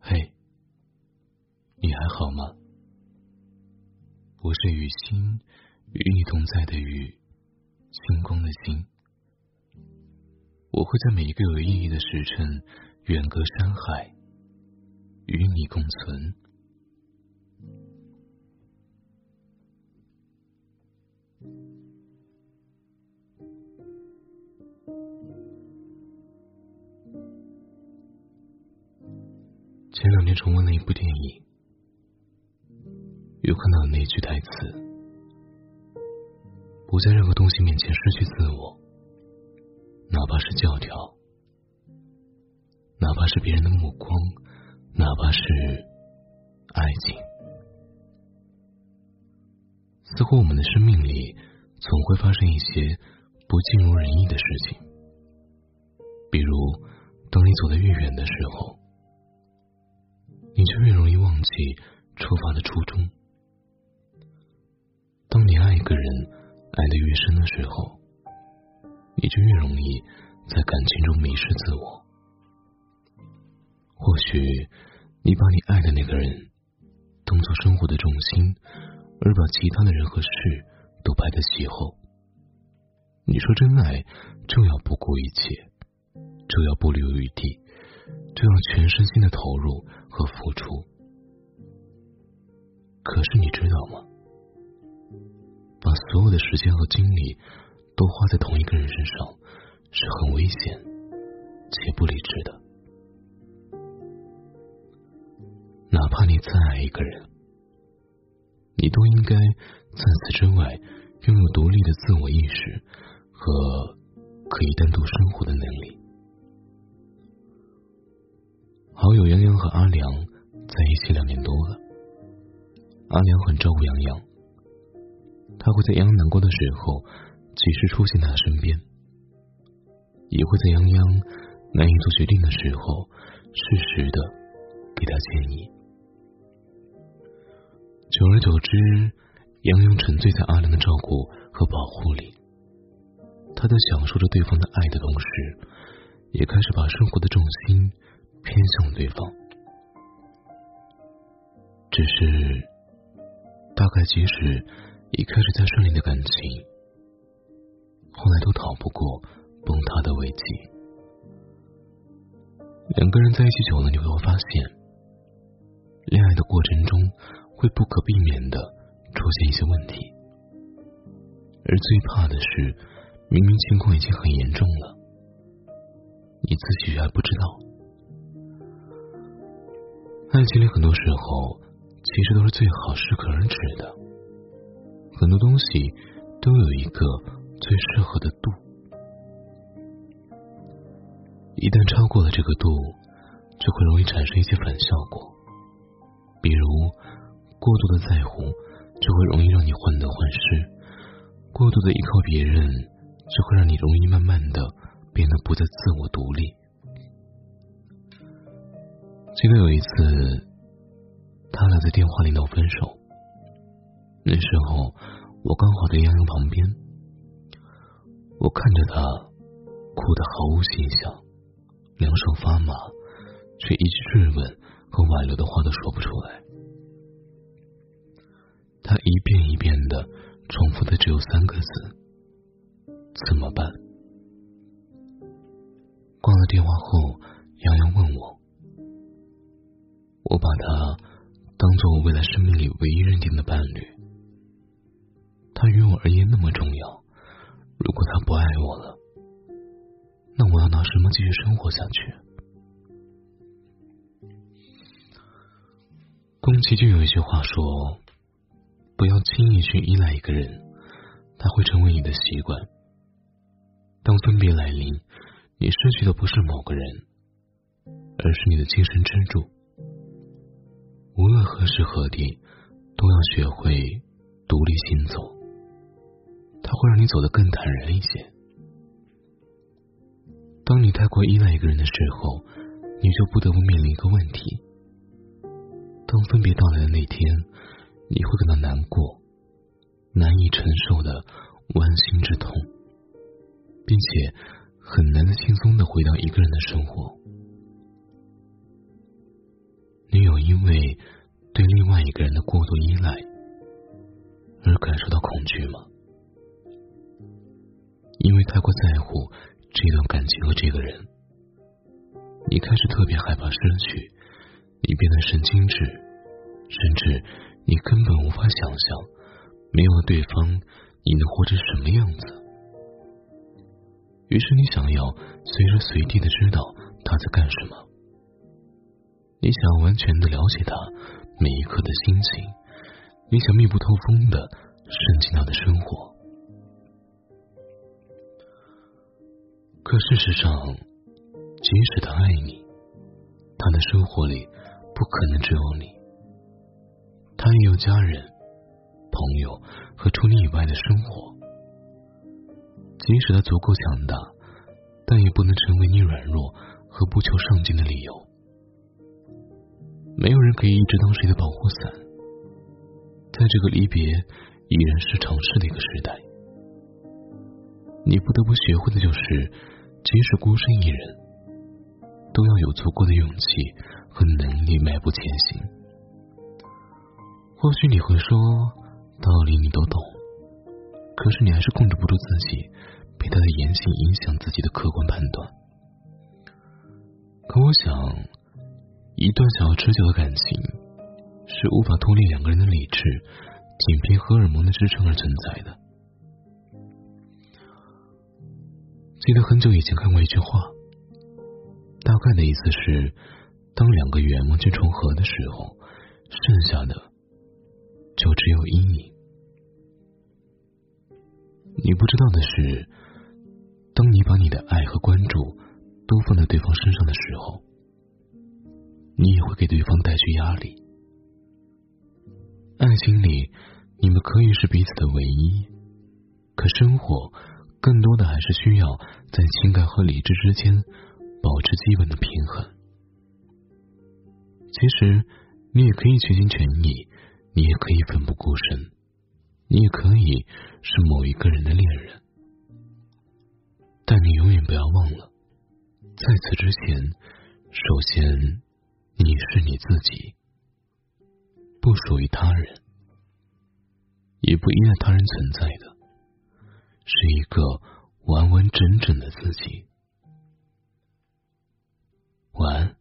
嘿，你还好吗？我是雨星，与你同在的雨，星光的星。我会在每一个有意义的时辰，远隔山海，与你共存。前两天重温了一部电影，又看到了那句台词：“不在任何东西面前失去自我，哪怕是教条，哪怕是别人的目光，哪怕是爱情。”似乎我们的生命里总会发生一些不尽如人意的事情，比如当你走得越远的时候。就越容易忘记出发的初衷。当你爱一个人爱得越深的时候，你就越容易在感情中迷失自我。或许你把你爱的那个人当做生活的重心，而把其他的人和事都排在其后。你说真爱就要不顾一切，就要不留余地。这样全身心的投入和付出，可是你知道吗？把所有的时间和精力都花在同一个人身上，是很危险且不理智的。哪怕你再爱一个人，你都应该在此之外拥有独立的自我意识和可以单独生活的能力。好友杨洋和阿良在一起两年多了，阿良很照顾杨洋，他会在杨洋难过的时候及时出现在他身边，也会在杨洋难以做决定的时候适时的给他建议。久而久之，杨洋沉醉在阿良的照顾和保护里，他在享受着对方的爱的同时，也开始把生活的重心。偏向对方，只是大概即使一开始再顺利的感情，后来都逃不过崩塌的危机。两个人在一起久了，你会发现，恋爱的过程中会不可避免的出现一些问题，而最怕的是，明明情况已经很严重了，你自己还不知道。爱情里很多时候，其实都是最好适可而止的。很多东西都有一个最适合的度，一旦超过了这个度，就会容易产生一些反效果。比如，过度的在乎，就会容易让你患得患失；过度的依靠别人，就会让你容易慢慢的变得不再自我独立。记得有一次，他俩在电话里闹分手。那时候，我刚好在杨洋旁边，我看着他哭得毫无形象，两手发麻，却一句质问和挽留的话都说不出来。他一遍一遍的重复的只有三个字：“怎么办？”挂了电话后，杨洋问我。我把他当做我未来生命里唯一认定的伴侣，他于我而言那么重要。如果他不爱我了，那我要拿什么继续生活下去？宫崎骏有一句话说：“不要轻易去依赖一个人，他会成为你的习惯。当分别来临，你失去的不是某个人，而是你的精神支柱。”无论何时何地，都要学会独立行走。它会让你走得更坦然一些。当你太过依赖一个人的时候，你就不得不面临一个问题：当分别到来的那天，你会感到难过、难以承受的剜心之痛，并且很难的轻松的回到一个人的生活。你有因为对另外一个人的过度依赖而感受到恐惧吗？因为太过在乎这段感情和这个人，你开始特别害怕失去，你变得神经质，甚至你根本无法想象没有了对方你能活成什么样子。于是你想要随时随地的知道他在干什么，你想完全的了解他每一刻的心情，你想密不透风的渗进他的生活。可事实上，即使他爱你，他的生活里不可能只有你，他也有家人、朋友和除你以外的生活。即使他足够强大，但也不能成为你软弱和不求上进的理由。没有人可以一直当谁的保护伞，在这个离别已然是常事的一个时代，你不得不学会的就是。即使孤身一人，都要有足够的勇气和能力迈步前行。或许你会说，道理你都懂，可是你还是控制不住自己，被他的言行影响自己的客观判断。可我想，一段想要持久的感情，是无法脱离两个人的理智，仅凭荷尔蒙的支撑而存在的。记得很久以前看过一句话，大概的意思是：当两个圆完全重合的时候，剩下的就只有阴影。你不知道的是，当你把你的爱和关注都放在对方身上的时候，你也会给对方带去压力。爱情里，你们可以是彼此的唯一，可生活。更多的还是需要在情感和理智之间保持基本的平衡。其实，你也可以全心全意，你也可以奋不顾身，你也可以是某一个人的恋人。但你永远不要忘了，在此之前，首先你是你自己，不属于他人，也不依赖他人存在的。是一个完完整整的自己。晚安。